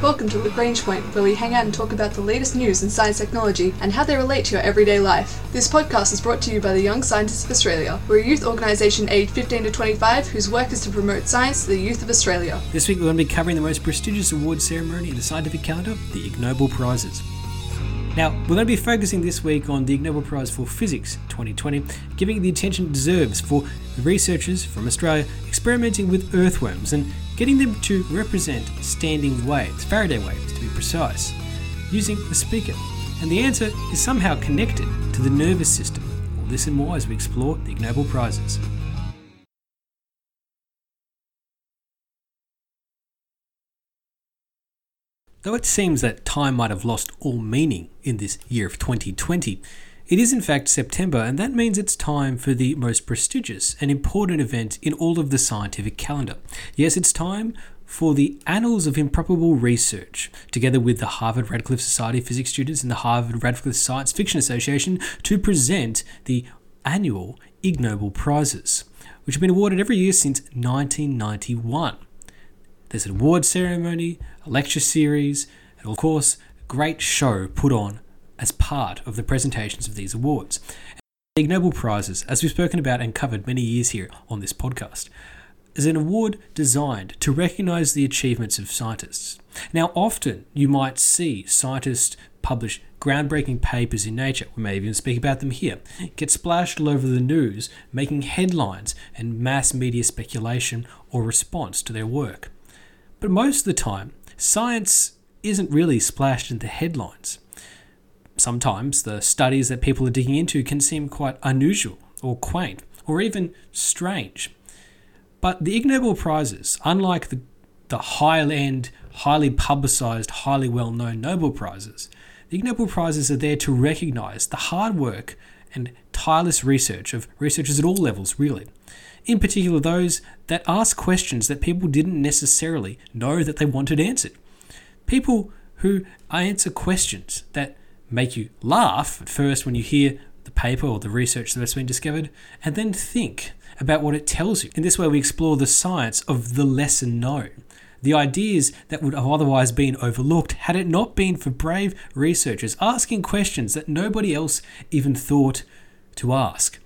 Welcome to Lagrange Point, where we hang out and talk about the latest news in science technology and how they relate to your everyday life. This podcast is brought to you by the Young Scientists of Australia. We're a youth organisation aged 15 to 25 whose work is to promote science to the youth of Australia. This week we're going to be covering the most prestigious award ceremony in the scientific calendar, the Ig Nobel Prizes. Now, we're going to be focusing this week on the Ig Nobel Prize for Physics 2020, giving the attention it deserves for researchers from Australia experimenting with earthworms and getting them to represent standing waves, Faraday waves to be precise, using a speaker. And the answer is somehow connected to the nervous system. This and more as we explore the Ig Nobel Prizes. Though it seems that time might have lost all meaning in this year of 2020, it is in fact September, and that means it's time for the most prestigious and important event in all of the scientific calendar. Yes, it's time for the Annals of Improbable Research, together with the Harvard Radcliffe Society of Physics students and the Harvard Radcliffe Science Fiction Association, to present the annual Ig Nobel Prizes, which have been awarded every year since 1991. There's an award ceremony, a lecture series, and of course, a great show put on as part of the presentations of these awards. The Ig Nobel Prizes, as we've spoken about and covered many years here on this podcast, is an award designed to recognize the achievements of scientists. Now, often you might see scientists publish groundbreaking papers in Nature, we may even speak about them here, get splashed all over the news, making headlines and mass media speculation or response to their work. But most of the time, science isn't really splashed into headlines. Sometimes the studies that people are digging into can seem quite unusual or quaint or even strange. But the Ig Nobel Prizes, unlike the, the high end, highly publicized, highly well known Nobel Prizes, the Ig Nobel Prizes are there to recognize the hard work and tireless research of researchers at all levels, really. In particular, those that ask questions that people didn't necessarily know that they wanted answered. People who answer questions that make you laugh at first when you hear the paper or the research that's been discovered, and then think about what it tells you. In this way, we explore the science of the lesser known, the ideas that would have otherwise been overlooked had it not been for brave researchers asking questions that nobody else even thought to ask.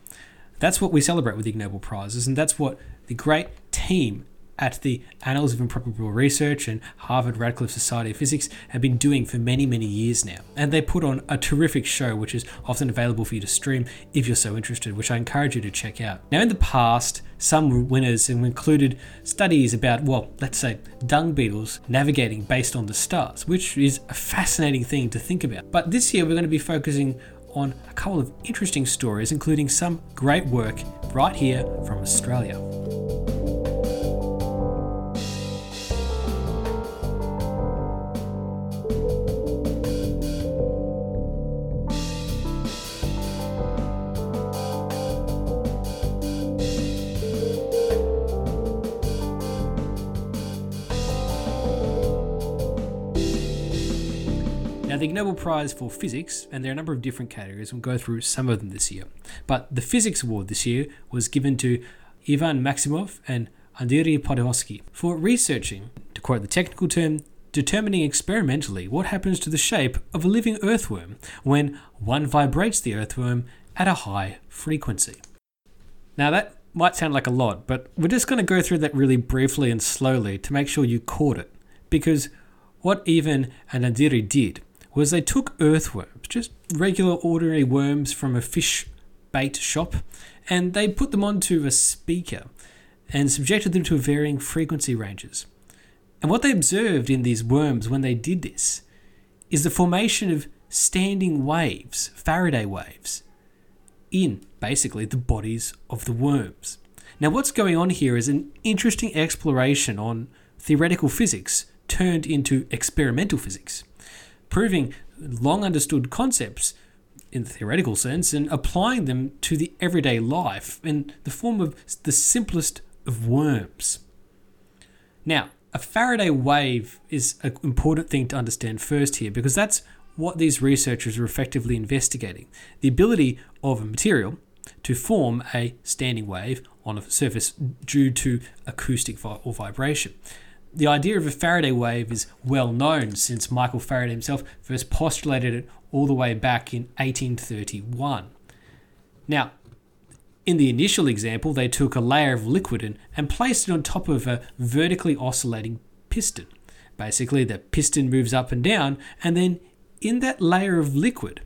That's what we celebrate with the Ig Nobel Prizes, and that's what the great team at the Annals of Improbable Research and Harvard Radcliffe Society of Physics have been doing for many, many years now. And they put on a terrific show, which is often available for you to stream if you're so interested, which I encourage you to check out. Now, in the past, some winners have included studies about, well, let's say, dung beetles navigating based on the stars, which is a fascinating thing to think about. But this year, we're going to be focusing on a couple of interesting stories, including some great work right here from Australia. Nobel Prize for Physics, and there are a number of different categories, we'll go through some of them this year. But the Physics Award this year was given to Ivan Maksymov and Andrei Pototsky for researching, to quote the technical term, determining experimentally what happens to the shape of a living earthworm when one vibrates the earthworm at a high frequency. Now, that might sound like a lot, but we're just going to go through that really briefly and slowly to make sure you caught it. Because what Ivan and did was they took earthworms, just regular ordinary worms from a fish bait shop, and they put them onto a speaker and subjected them to varying frequency ranges. And what they observed in these worms when they did this is the formation of standing waves, Faraday waves, in basically the bodies of the worms. Now, what's going on here is an interesting exploration on theoretical physics turned into experimental physics proving long understood concepts in the theoretical sense and applying them to the everyday life in the form of the simplest of worms. Now, a Faraday wave is an important thing to understand first here because that's what these researchers are effectively investigating the ability of a material to form a standing wave on a surface due to acoustic vi- or vibration. The idea of a Faraday wave is well known since Michael Faraday himself first postulated it all the way back in 1831. Now, in the initial example, they took a layer of liquid and, and placed it on top of a vertically oscillating piston. Basically, the piston moves up and down, and then in that layer of liquid,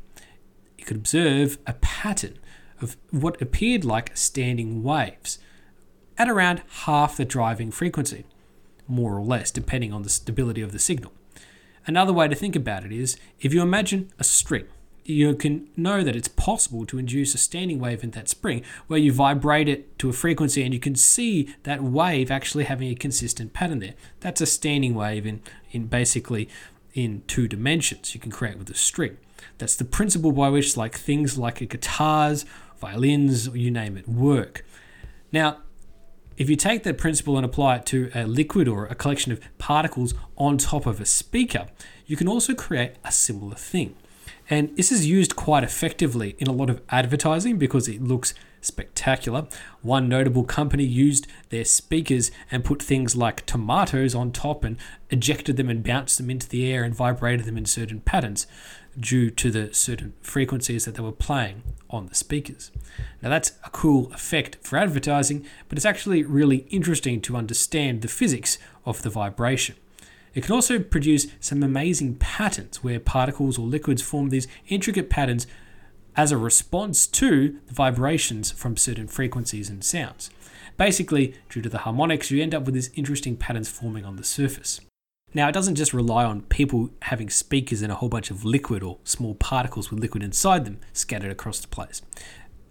you could observe a pattern of what appeared like standing waves at around half the driving frequency more or less, depending on the stability of the signal. Another way to think about it is if you imagine a string, you can know that it's possible to induce a standing wave in that spring where you vibrate it to a frequency and you can see that wave actually having a consistent pattern there. That's a standing wave in, in basically in two dimensions you can create with a string. That's the principle by which like things like guitars, violins, you name it, work. Now, if you take that principle and apply it to a liquid or a collection of particles on top of a speaker, you can also create a similar thing. And this is used quite effectively in a lot of advertising because it looks spectacular. One notable company used their speakers and put things like tomatoes on top and ejected them and bounced them into the air and vibrated them in certain patterns due to the certain frequencies that they were playing on the speakers. Now, that's a cool effect for advertising, but it's actually really interesting to understand the physics of the vibration. It can also produce some amazing patterns where particles or liquids form these intricate patterns as a response to the vibrations from certain frequencies and sounds. Basically, due to the harmonics, you end up with these interesting patterns forming on the surface. Now, it doesn't just rely on people having speakers and a whole bunch of liquid or small particles with liquid inside them scattered across the place.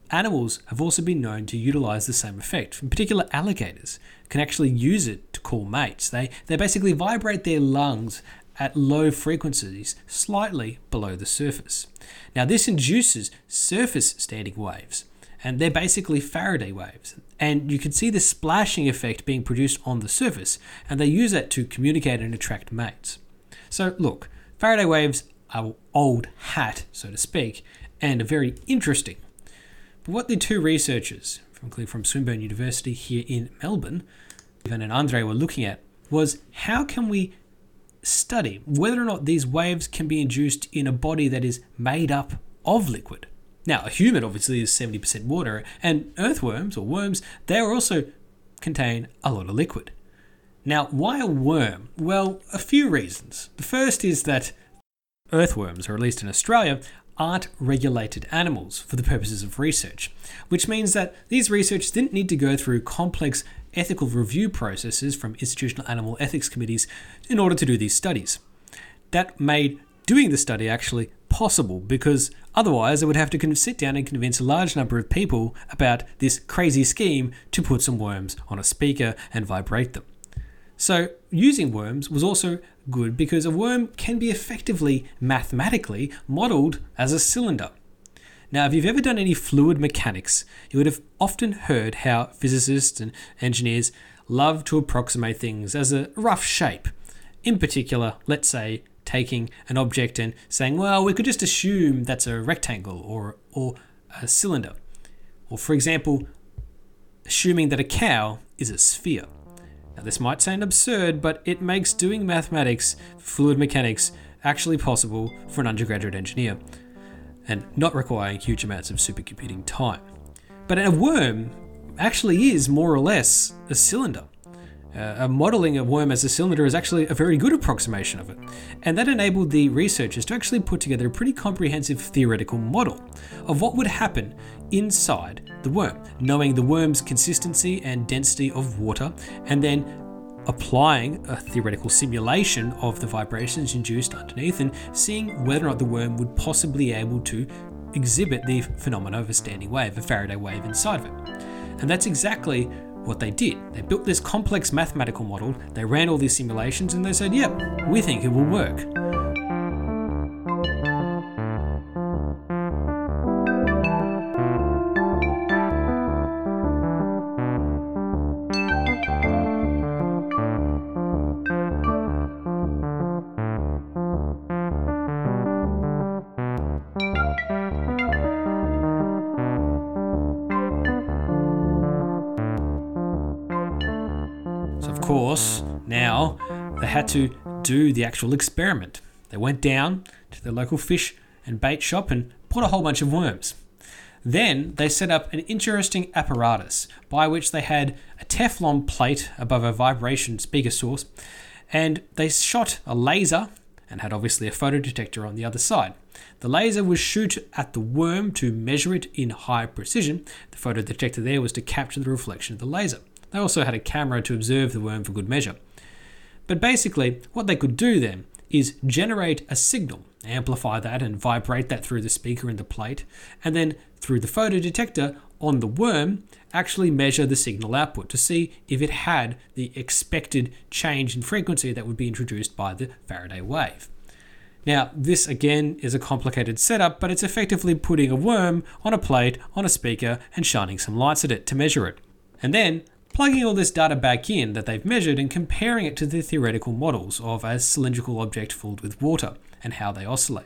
Animals have also been known to utilize the same effect. In particular, alligators can actually use it to call mates. They, they basically vibrate their lungs at low frequencies, slightly below the surface. Now, this induces surface standing waves, and they're basically Faraday waves. And you can see the splashing effect being produced on the surface, and they use that to communicate and attract mates. So, look, Faraday waves are old hat, so to speak, and are very interesting. But what the two researchers, frankly from Swinburne University here in Melbourne, Ivan and Andre were looking at was how can we study whether or not these waves can be induced in a body that is made up of liquid. Now, a human obviously is 70% water, and earthworms or worms, they also contain a lot of liquid. Now, why a worm? Well, a few reasons. The first is that earthworms, or at least in Australia, aren't regulated animals for the purposes of research, which means that these researchers didn't need to go through complex ethical review processes from institutional animal ethics committees in order to do these studies. That made doing the study actually possible because otherwise they would have to sit down and convince a large number of people about this crazy scheme to put some worms on a speaker and vibrate them. So, using worms was also good because a worm can be effectively mathematically modeled as a cylinder. Now, if you've ever done any fluid mechanics, you would have often heard how physicists and engineers love to approximate things as a rough shape. In particular, let's say taking an object and saying, well, we could just assume that's a rectangle or, or a cylinder. Or, for example, assuming that a cow is a sphere. Now, this might sound absurd, but it makes doing mathematics, fluid mechanics, actually possible for an undergraduate engineer, and not requiring huge amounts of supercomputing time. But a worm actually is more or less a cylinder. Uh, modeling a worm as a cylinder is actually a very good approximation of it. And that enabled the researchers to actually put together a pretty comprehensive theoretical model of what would happen inside the worm, knowing the worm's consistency and density of water, and then applying a theoretical simulation of the vibrations induced underneath and seeing whether or not the worm would possibly be able to exhibit the phenomena of a standing wave, a Faraday wave inside of it. And that's exactly what they did. They built this complex mathematical model, they ran all these simulations, and they said, yep, we think it will work. Course, now they had to do the actual experiment. They went down to the local fish and bait shop and bought a whole bunch of worms. Then they set up an interesting apparatus by which they had a Teflon plate above a vibration speaker source, and they shot a laser and had obviously a photodetector on the other side. The laser was shoot at the worm to measure it in high precision. The photodetector there was to capture the reflection of the laser. They also had a camera to observe the worm for good measure. But basically, what they could do then is generate a signal, amplify that and vibrate that through the speaker in the plate, and then through the photodetector on the worm, actually measure the signal output to see if it had the expected change in frequency that would be introduced by the Faraday wave. Now, this again is a complicated setup, but it's effectively putting a worm on a plate on a speaker and shining some lights at it to measure it. And then plugging all this data back in that they've measured and comparing it to the theoretical models of a cylindrical object filled with water and how they oscillate.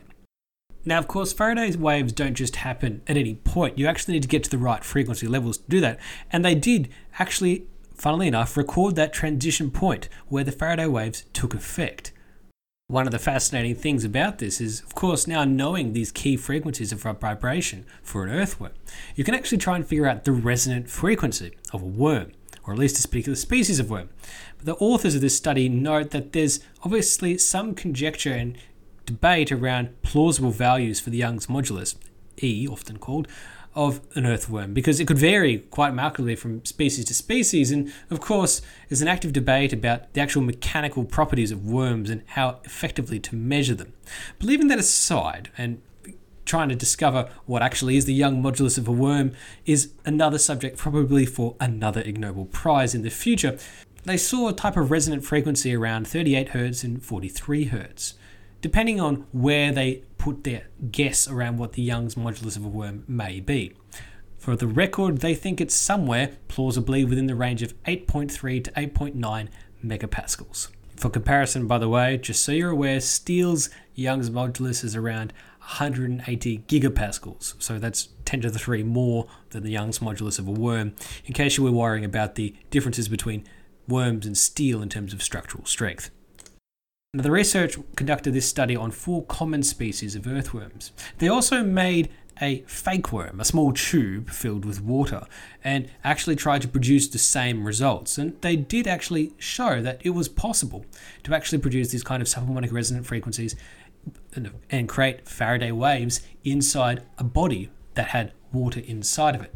Now, of course, Faraday's waves don't just happen at any point. You actually need to get to the right frequency levels to do that. And they did actually, funnily enough, record that transition point where the Faraday waves took effect. One of the fascinating things about this is, of course, now knowing these key frequencies of vibration for an earthworm, you can actually try and figure out the resonant frequency of a worm or at least a particular species of worm. But the authors of this study note that there's obviously some conjecture and debate around plausible values for the Young's modulus, E often called, of an earthworm because it could vary quite markedly from species to species. And of course, there's an active debate about the actual mechanical properties of worms and how effectively to measure them. But leaving that aside, and trying to discover what actually is the young modulus of a worm is another subject, probably for another Ig Nobel Prize in the future. They saw a type of resonant frequency around 38 Hz and 43 Hz. Depending on where they put their guess around what the Young's modulus of a worm may be. For the record, they think it's somewhere plausibly within the range of 8.3 to 8.9 megapascals. For comparison, by the way, just so you're aware, steel's Young's modulus is around 180 gigapascals. So that's 10 to the 3 more than the Young's modulus of a worm, in case you were worrying about the differences between worms and steel in terms of structural strength. Now, the research conducted this study on four common species of earthworms. They also made a fake worm, a small tube filled with water, and actually tried to produce the same results. And they did actually show that it was possible to actually produce these kind of subharmonic resonant frequencies and create Faraday waves inside a body that had water inside of it.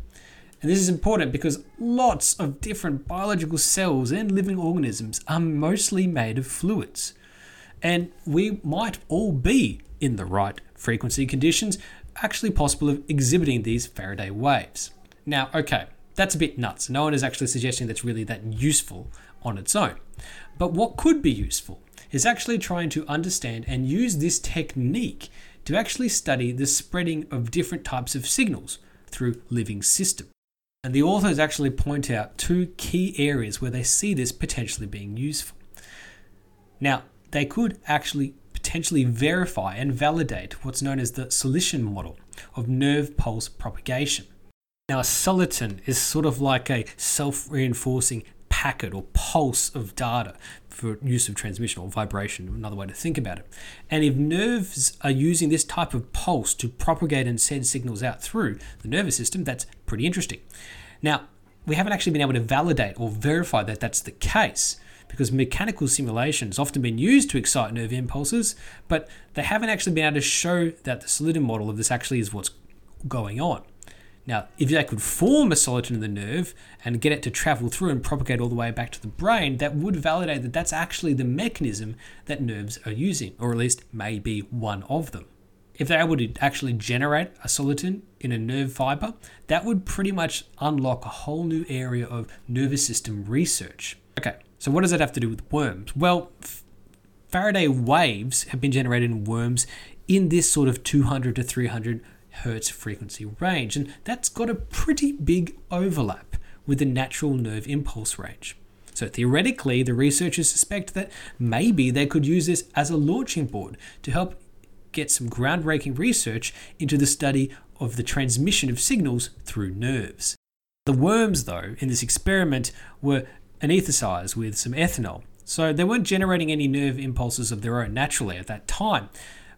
And this is important because lots of different biological cells and living organisms are mostly made of fluids. And we might all be in the right frequency conditions, actually possible of exhibiting these Faraday waves. Now, okay, that's a bit nuts. No one is actually suggesting that's really that useful on its own. But what could be useful is actually trying to understand and use this technique to actually study the spreading of different types of signals through living systems. And the authors actually point out two key areas where they see this potentially being useful. Now, they could actually potentially verify and validate what's known as the soliton model of nerve pulse propagation. Now, a soliton is sort of like a self reinforcing packet or pulse of data for use of transmission or vibration, another way to think about it. And if nerves are using this type of pulse to propagate and send signals out through the nervous system, that's pretty interesting. Now, we haven't actually been able to validate or verify that that's the case because mechanical simulations often been used to excite nerve impulses, but they haven't actually been able to show that the soliton model of this actually is what's going on. Now, if they could form a soliton in the nerve and get it to travel through and propagate all the way back to the brain, that would validate that that's actually the mechanism that nerves are using, or at least may be one of them. If they're able to actually generate a soliton in a nerve fiber, that would pretty much unlock a whole new area of nervous system research. Okay, so what does that have to do with worms? Well, Faraday waves have been generated in worms in this sort of 200 to 300 hertz frequency range, and that's got a pretty big overlap with the natural nerve impulse range. So theoretically, the researchers suspect that maybe they could use this as a launching board to help get some groundbreaking research into the study of the transmission of signals through nerves. The worms, though, in this experiment were anesthetized with some ethanol So they weren't generating any nerve impulses of their own naturally at that time.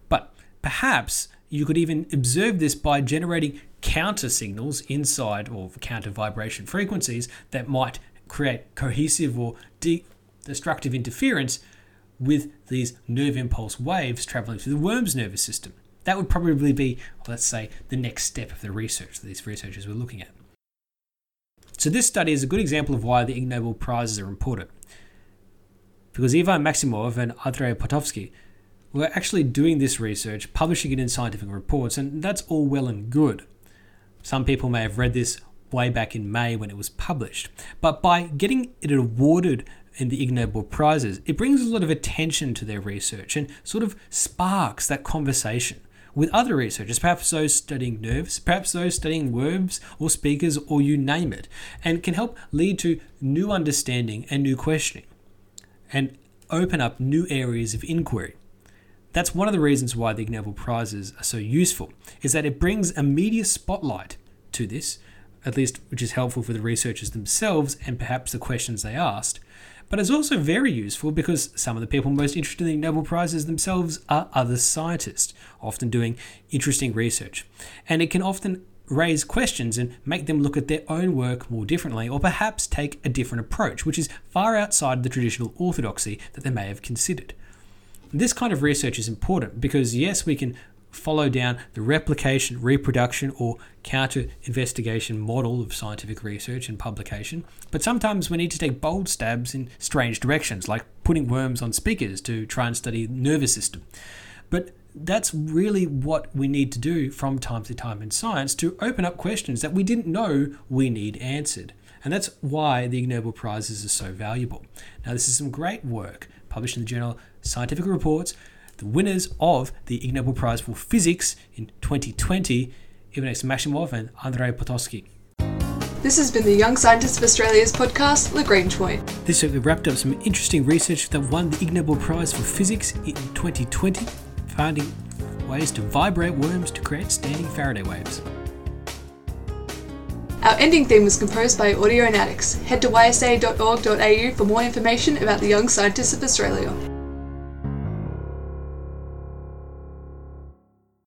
But perhaps you could even observe this by generating counter signals inside or counter vibration frequencies that might create cohesive or de- destructive interference with these nerve impulse waves traveling through the worm's nervous system. That would probably be, let's say, the next step of the research that these researchers were looking at. So, this study is a good example of why the Ig Nobel Prizes are important. Because Ivan Maksymov and Andrei Pototsky were actually doing this research, publishing it in scientific reports, and that's all well and good. Some people may have read this way back in May when it was published, but by getting it awarded in the Ig Nobel Prizes, it brings a lot of attention to their research and sort of sparks that conversation with other researchers, perhaps those studying nerves, perhaps those studying words or speakers, or you name it, and can help lead to new understanding and new questioning and open up new areas of inquiry. That's one of the reasons why the Ig Nobel Prizes are so useful, is that it brings a media spotlight to this, at least which is helpful for the researchers themselves and perhaps the questions they asked, but it's also very useful because some of the people most interested in the Nobel Prizes themselves are other scientists, often doing interesting research. And it can often raise questions and make them look at their own work more differently, or perhaps take a different approach, which is far outside the traditional orthodoxy that they may have considered. This kind of research is important because, yes, we can follow down the replication, reproduction, or counter investigation model of scientific research and publication. But sometimes we need to take bold stabs in strange directions, like putting worms on speakers to try and study the nervous system. But that's really what we need to do from time to time in science to open up questions that we didn't know we need answered. And that's why the Ig Nobel Prizes are so valuable. Now, this is some great work published in the journal Scientific Reports the winners of the Ig Nobel Prize for Physics in 2020, Ivan Maksymov and Andrei Pototsky. This has been the Young Scientists of Australia's podcast, Lagrange Point. This week we wrapped up some interesting research that won the Ig Nobel Prize for Physics in 2020, finding ways to vibrate worms to create standing Faraday waves. Our ending theme was composed by Audionautics. Head to ysa.org.au for more information about the Young Scientists of Australia.